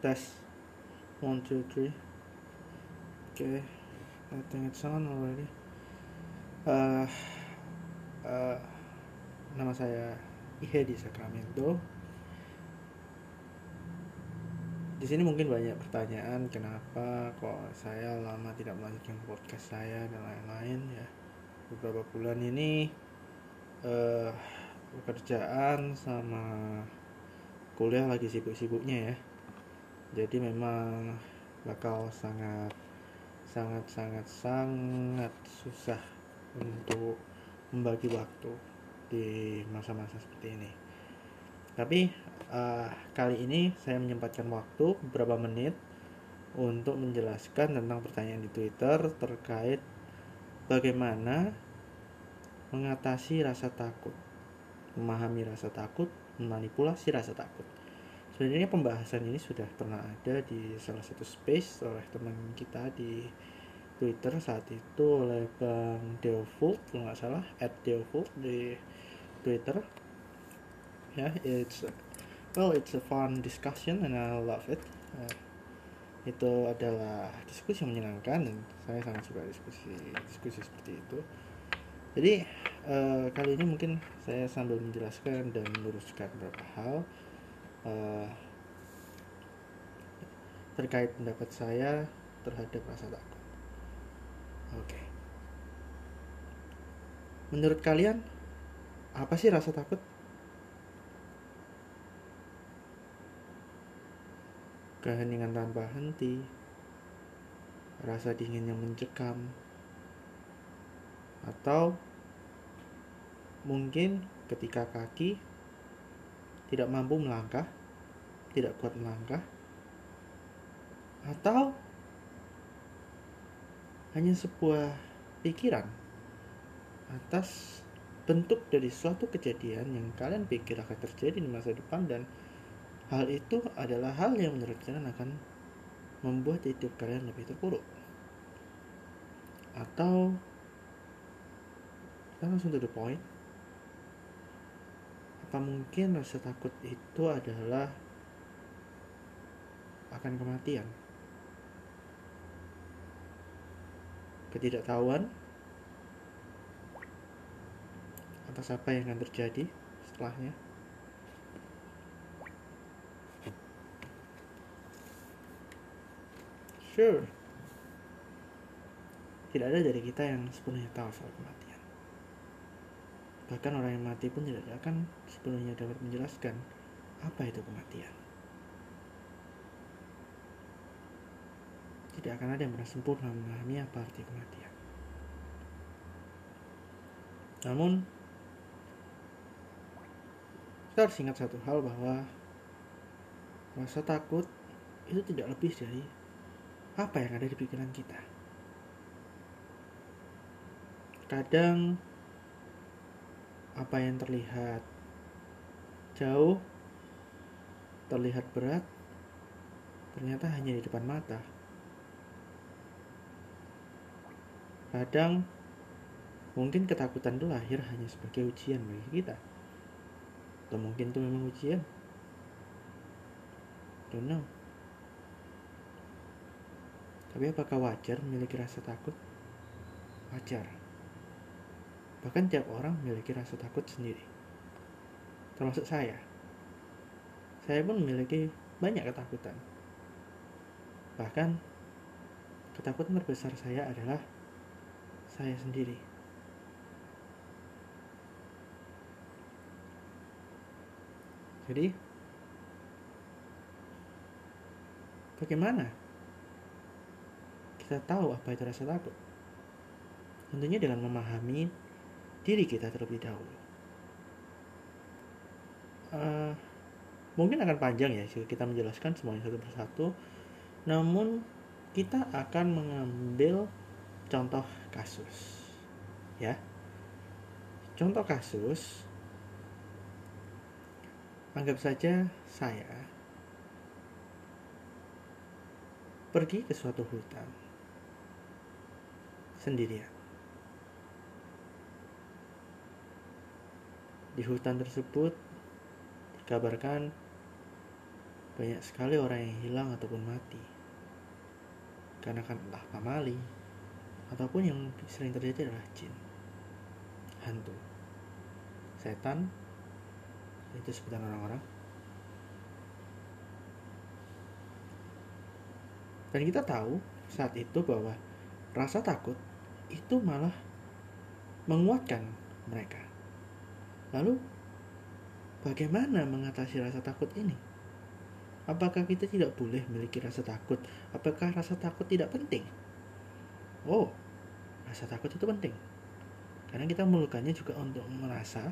Test. One, two, three. Okay. I think it's on already. Uh, uh, nama saya Ihe di Sacramento. Di sini mungkin banyak pertanyaan kenapa kok saya lama tidak melanjutkan podcast saya dan lain-lain ya. Beberapa bulan ini uh, pekerjaan sama kuliah lagi sibuk-sibuknya ya. Jadi memang bakal sangat sangat sangat sangat susah untuk membagi waktu di masa-masa seperti ini. Tapi uh, kali ini saya menyempatkan waktu beberapa menit untuk menjelaskan tentang pertanyaan di Twitter terkait bagaimana mengatasi rasa takut, memahami rasa takut, memanipulasi rasa takut. Sebenarnya pembahasan ini sudah pernah ada di salah satu space oleh teman kita di Twitter saat itu oleh Bang Deofold kalau nggak salah at Deofold di Twitter. Ya yeah, it's well it's a fun discussion and I love it. Uh, itu adalah diskusi yang menyenangkan dan saya sangat suka diskusi diskusi seperti itu. Jadi uh, kali ini mungkin saya sambil menjelaskan dan meluruskan beberapa hal uh, terkait pendapat saya terhadap rasa takut Oke. Menurut kalian apa sih rasa takut? Keheningan tanpa henti, rasa dingin yang mencekam, atau mungkin ketika kaki tidak mampu melangkah, tidak kuat melangkah, atau hanya sebuah pikiran atas bentuk dari suatu kejadian yang kalian pikir akan terjadi di masa depan dan hal itu adalah hal yang menurut kalian akan membuat hidup kalian lebih terpuruk. Atau kita langsung to the point apa mungkin rasa takut itu adalah akan kematian ketidaktahuan atas apa yang akan terjadi setelahnya. Sure. Tidak ada dari kita yang sepenuhnya tahu soal kematian. Bahkan orang yang mati pun tidak akan sepenuhnya dapat menjelaskan apa itu kematian. tidak akan ada yang pernah sempurna memahami apa arti kematian. Namun, kita harus ingat satu hal bahwa rasa takut itu tidak lebih dari apa yang ada di pikiran kita. Kadang apa yang terlihat jauh, terlihat berat, ternyata hanya di depan mata. Kadang mungkin ketakutan itu lahir hanya sebagai ujian bagi kita. Atau mungkin itu memang ujian. Don't know. Tapi apakah wajar memiliki rasa takut? Wajar. Bahkan tiap orang memiliki rasa takut sendiri. Termasuk saya. Saya pun memiliki banyak ketakutan. Bahkan ketakutan terbesar saya adalah saya sendiri. Jadi, bagaimana kita tahu apa itu rasa takut? Tentunya dengan memahami diri kita terlebih dahulu. Uh, mungkin akan panjang ya kita menjelaskan semuanya satu persatu. Namun kita akan mengambil contoh kasus ya contoh kasus anggap saja saya pergi ke suatu hutan sendirian di hutan tersebut dikabarkan banyak sekali orang yang hilang ataupun mati. Karena kan entah pamali ataupun yang sering terjadi adalah jin hantu setan itu sebutan orang-orang. Dan kita tahu saat itu bahwa rasa takut itu malah menguatkan mereka lalu bagaimana mengatasi rasa takut ini apakah kita tidak boleh memiliki rasa takut apakah rasa takut tidak penting oh rasa takut itu penting karena kita memerlukannya juga untuk merasa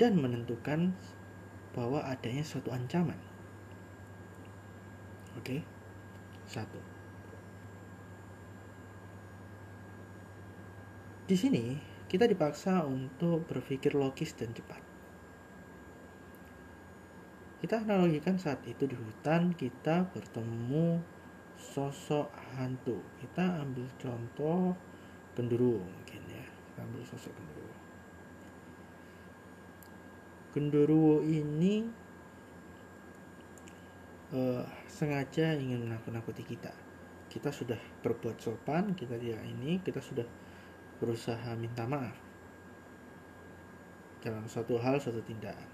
dan menentukan bahwa adanya suatu ancaman. Oke, satu. Di sini kita dipaksa untuk berpikir logis dan cepat. Kita analogikan saat itu di hutan kita bertemu sosok hantu. Kita ambil contoh genderuwo mungkin ya. Kita ambil sosok genderuwo genderuwo ini uh, sengaja ingin menakut-nakuti kita. Kita sudah berbuat sopan, kita dia ini, kita sudah berusaha minta maaf dalam suatu hal, suatu tindakan.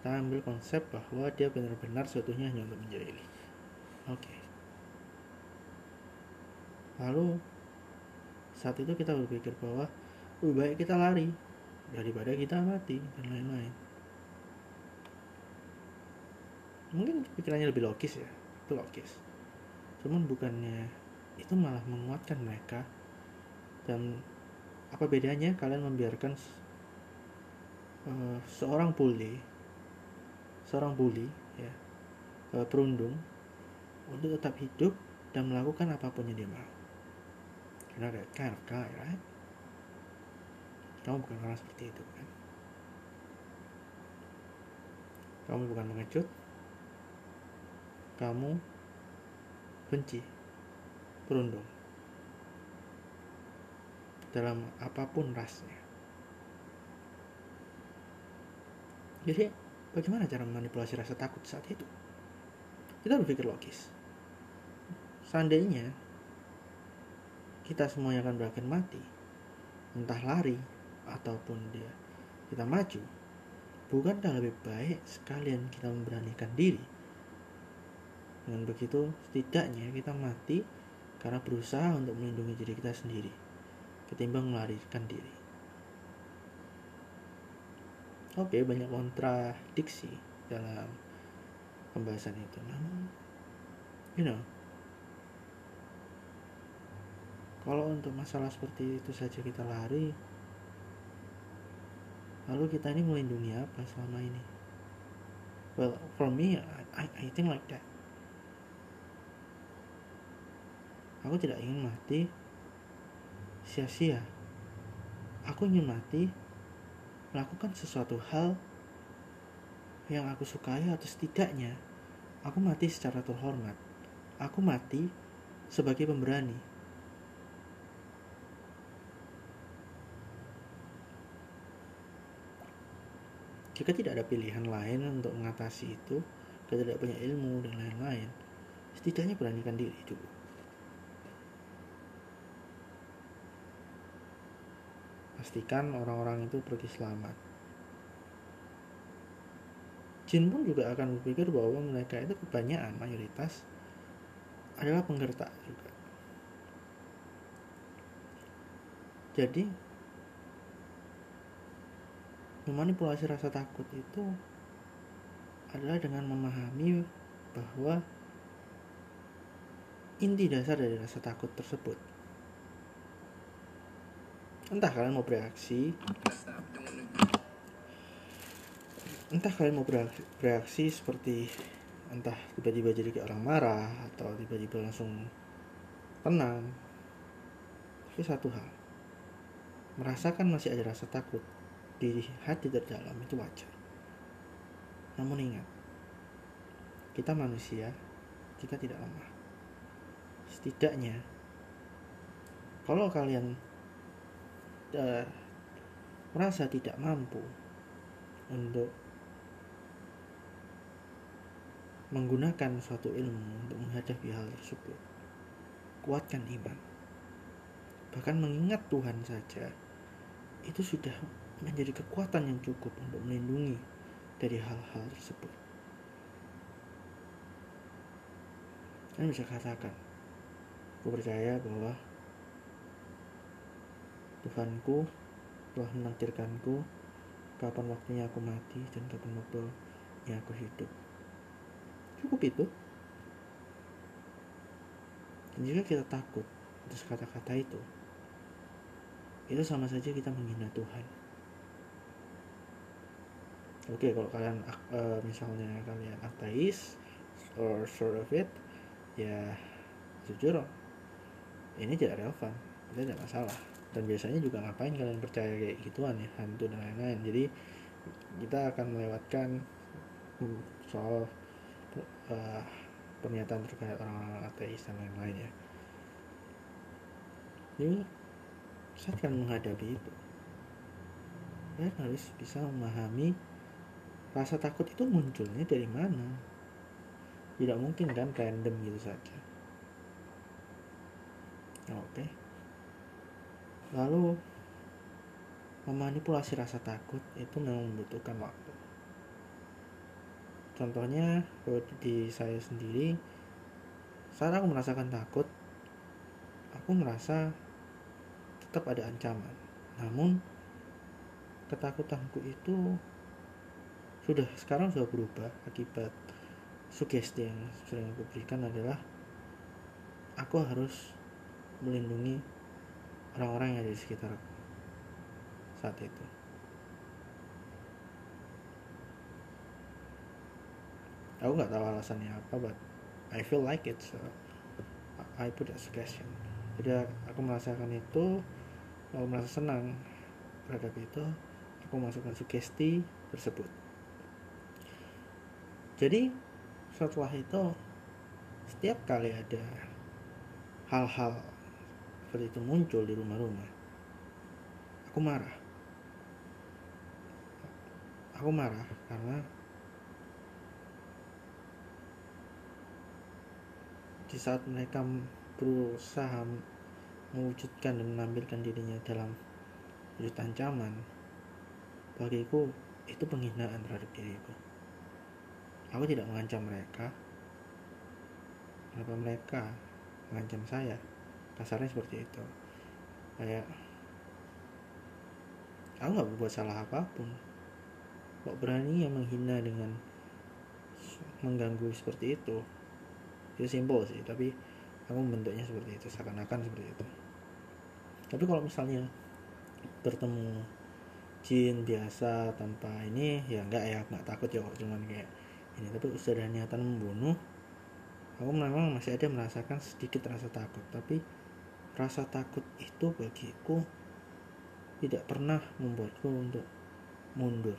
Kita ambil konsep bahwa dia benar-benar suatunya hanya untuk menjahili. Oke. Okay. Lalu saat itu kita berpikir bahwa lebih baik kita lari daripada kita mati dan lain-lain mungkin pikirannya lebih logis ya itu logis cuman bukannya itu malah menguatkan mereka dan apa bedanya kalian membiarkan uh, seorang bully seorang bully ya uh, perundung untuk tetap hidup dan melakukan apa pun yang dia mau? Karena that kind of guy kamu bukan orang seperti itu kan? Kamu bukan mengecut kamu benci berundung dalam apa pun rasnya. Jadi bagaimana cara memanipulasi rasa takut saat itu? Kita berpikir logis. Seandainya kita semuanya akan berakhir mati entah lari ataupun dia kita maju bukankah lebih baik sekalian kita memberanikan diri? Dengan begitu setidaknya kita mati karena berusaha untuk melindungi diri kita sendiri ketimbang melarikan diri. Oke banyak kontradiksi dalam pembahasan itu. Namun you know kalau untuk masalah seperti itu saja kita lari lalu kita ini melindungi apa selama ini? Well for me I, I think like that. Aku tidak ingin mati sia-sia. Aku ingin mati melakukan sesuatu hal yang aku sukai atau setidaknya aku mati secara terhormat. Aku mati sebagai pemberani. Jika tidak ada pilihan lain untuk mengatasi itu kita tidak punya ilmu dan lain-lain setidaknya beranikan diri dulu pastikan orang-orang itu pergi selamat jin pun juga akan berpikir bahwa mereka itu kebanyakan mayoritas adalah penggertak juga jadi memanipulasi rasa takut itu adalah dengan memahami bahwa inti dasar dari rasa takut tersebut. Entah kalian mau bereaksi, entah kalian mau bereaksi seperti entah tiba-tiba jadi kayak orang marah atau tiba-tiba langsung tenang. Tapi satu hal, merasakan masih ada rasa takut di hati terdalam itu wajar. Namun ingat, kita manusia, kita tidak lemah. Setidaknya, kalau kalian uh, merasa tidak mampu untuk menggunakan suatu ilmu untuk menghadapi hal tersebut. Kuatkan iman. Bahkan mengingat Tuhan saja itu sudah menjadi kekuatan yang cukup untuk melindungi dari hal-hal tersebut. Kalian bisa katakan aku percaya bahwa Tuhanku telah menakdirkanku kapan waktunya aku mati dan kapan waktunya aku hidup. Cukup itu. Dan jika kita takut atas kata-kata itu. Itu sama saja kita menghina Tuhan. Oke kalau kalian uh, misalnya kalian ateis or sort of it ya jujur ini tidak relevan. Tidak masalah dan biasanya juga ngapain kalian percaya kayak gituan ya hantu dan lain-lain. Jadi kita akan melewatkan soal uh, pernyataan terkait orang-orang ateis dan lain-lain ya. Jadi saat kalian menghadapi itu. Kalian harus bisa memahami rasa takut itu munculnya dari mana. Tidak mungkin kan random gitu saja. Oke. okay lalu memanipulasi rasa takut itu memang membutuhkan waktu. Contohnya di saya sendiri saat aku merasakan takut aku merasa tetap ada ancaman. Namun ketakutanku itu sudah sekarang sudah berubah. Akibat sugesti yang sering aku berikan adalah aku harus melindungi orang-orang yang ada di sekitar saat itu. Aku nggak tahu alasannya apa, but I feel like it, so I put that suggestion. Jadi aku merasakan itu, aku merasa senang terhadap itu, aku masukkan sugesti tersebut. Jadi setelah itu, setiap kali ada hal-hal seperti itu muncul di rumah-rumah. Aku marah. Aku marah karena di saat mereka berusaha mewujudkan dan menampilkan dirinya dalam wujud ancaman bagiku itu penghinaan terhadap diriku. Aku tidak mengancam mereka. Kenapa mereka mengancam saya kasarnya seperti itu. Kayak aku nggak berbuat salah apa pun. Kok berani yang menghina dengan mengganggu seperti itu? Itu simpel sih tapi aku membentuknya seperti itu seakan-akan seperti itu. Tapi kalau misalnya bertemu jin biasa tanpa ini ya enggak ya nggak takut ya kok cuman kayak ini. Tapi sudah niatan membunuh aku memang masih ada merasakan sedikit rasa takut. Tapi Rasa takut itu bagiku tidak pernah membuatku untuk mundur.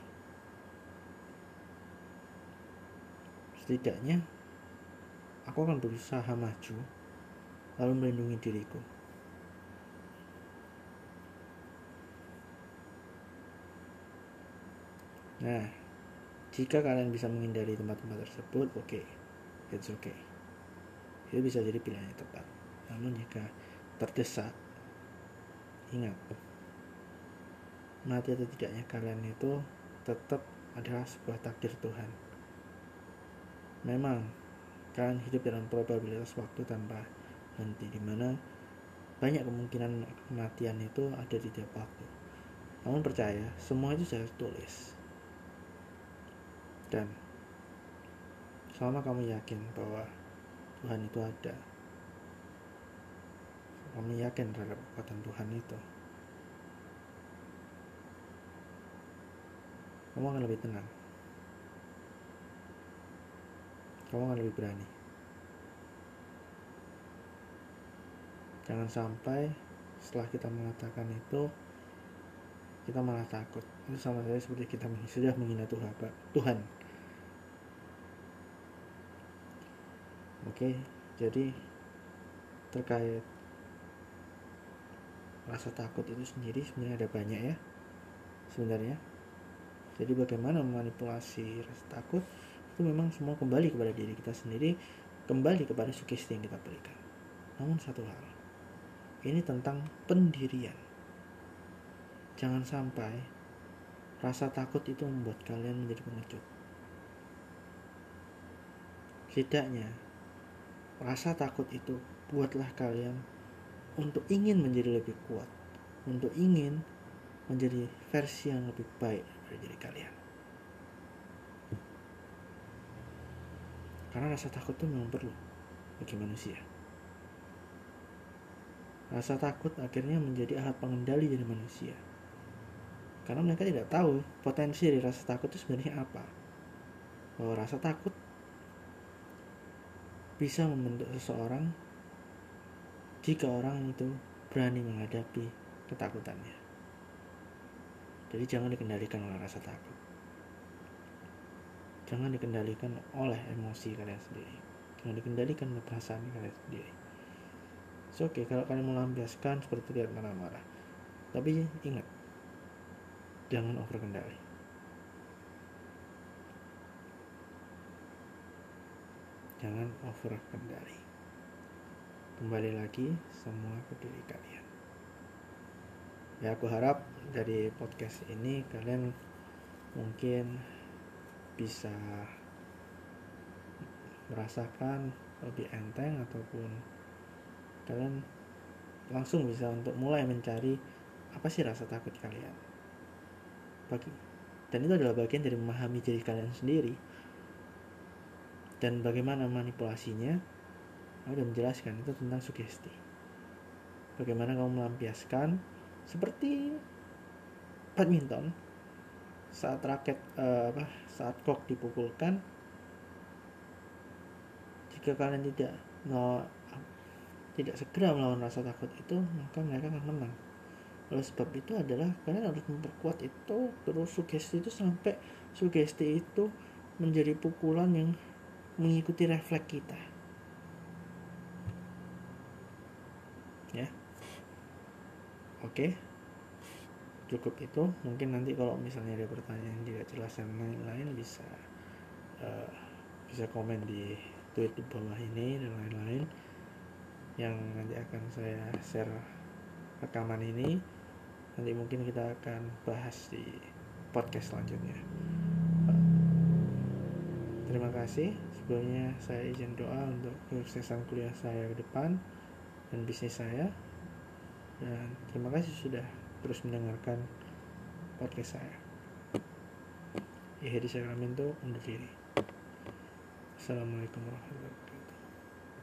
Setidaknya, aku akan berusaha maju, lalu melindungi diriku. Nah, jika kalian bisa menghindari tempat-tempat tersebut, oke, okay. it's okay. Itu bisa jadi pilihan yang tepat. Namun jika terdesak. Ingat mati atau tidaknya kalian itu tetap adalah sebuah takdir Tuhan. Memang kalian hidup dalam probabilitas waktu tanpa henti di mana banyak kemungkinan kematian itu ada di tiap waktu. Namun percaya semua itu saya tulis dan selama kamu yakin bahwa Tuhan itu ada kami yakin terhadap kekuatan Tuhan itu. Kamu akan lebih tenang. Kamu akan lebih berani. Jangan sampai setelah kita mengatakan itu kita malah takut. Itu sama saja seperti kita sudah menghina Tuhan Tuhan. Oke jadi terkait rasa takut itu sendiri sebenarnya ada banyak ya sebenarnya. Jadi bagaimana memanipulasi rasa takut itu memang semua kembali kepada diri kita sendiri kembali kepada sugesti yang kita berikan. Namun satu hal ini tentang pendirian. Jangan sampai rasa takut itu membuat kalian menjadi pengecut. Setidaknya rasa takut itu buatlah kalian untuk ingin menjadi lebih kuat untuk ingin menjadi versi yang lebih baik dari diri kalian Karena rasa takut itu memang perlu bagi manusia. Rasa takut akhirnya menjadi alat pengendali dari manusia. Karena mereka tidak tahu potensi dari rasa takut itu sebenarnya apa. Bahwa rasa takut bisa membentuk seseorang jika orang itu berani menghadapi ketakutannya. Jadi jangan dikendalikan oleh rasa takut. Jangan dikendalikan oleh emosi kalian sendiri. Jangan dikendalikan oleh perasaan kalian sendiri. So, oke okay, kalau kalian melampiaskan seperti lihat marah-marah. Tapi ingat jangan over kendali jangan over kendali kembali lagi semua ke diri kalian. Ya aku harap dari podcast ini kalian mungkin bisa merasakan lebih enteng ataupun kalian langsung bisa untuk mulai mencari apa sih rasa takut kalian. Bagi dan itu adalah bagian dari memahami diri kalian sendiri dan bagaimana manipulasinya aku sudah menjelaskan itu tentang sugesti. Bagaimana kamu melampiaskan seperti badminton. Saat raket uh, apa saat kok dipukulkan jika kalian tidak tidak segera melawan rasa takut itu maka mereka akan menang. Oleh sebab itu adalah kalian harus memperkuat itu terus sugesti itu sampai sugesti itu menjadi pukulan yang mengikuti refleks kita ya oke. Okay cukup itu. Mungkin nanti kalau misalnya ada pertanyaan tidak jelas dan lain-lain bisa uh, bisa komen di tweet di bawah ini dan lain-lain. Yang nanti akan saya share rekaman ini. Nanti mungkin kita akan bahas di podcast selanjutnya. Terima kasih. Sebelumnya saya izin doa untuk kesuksesan kuliah saya ke depan dan bisnis saya dan terima kasih sudah terus mendengarkan podcast saya. Ya, di Sakraminto undur diri. Assalamualaikum warahmatullahi wabarakatuh.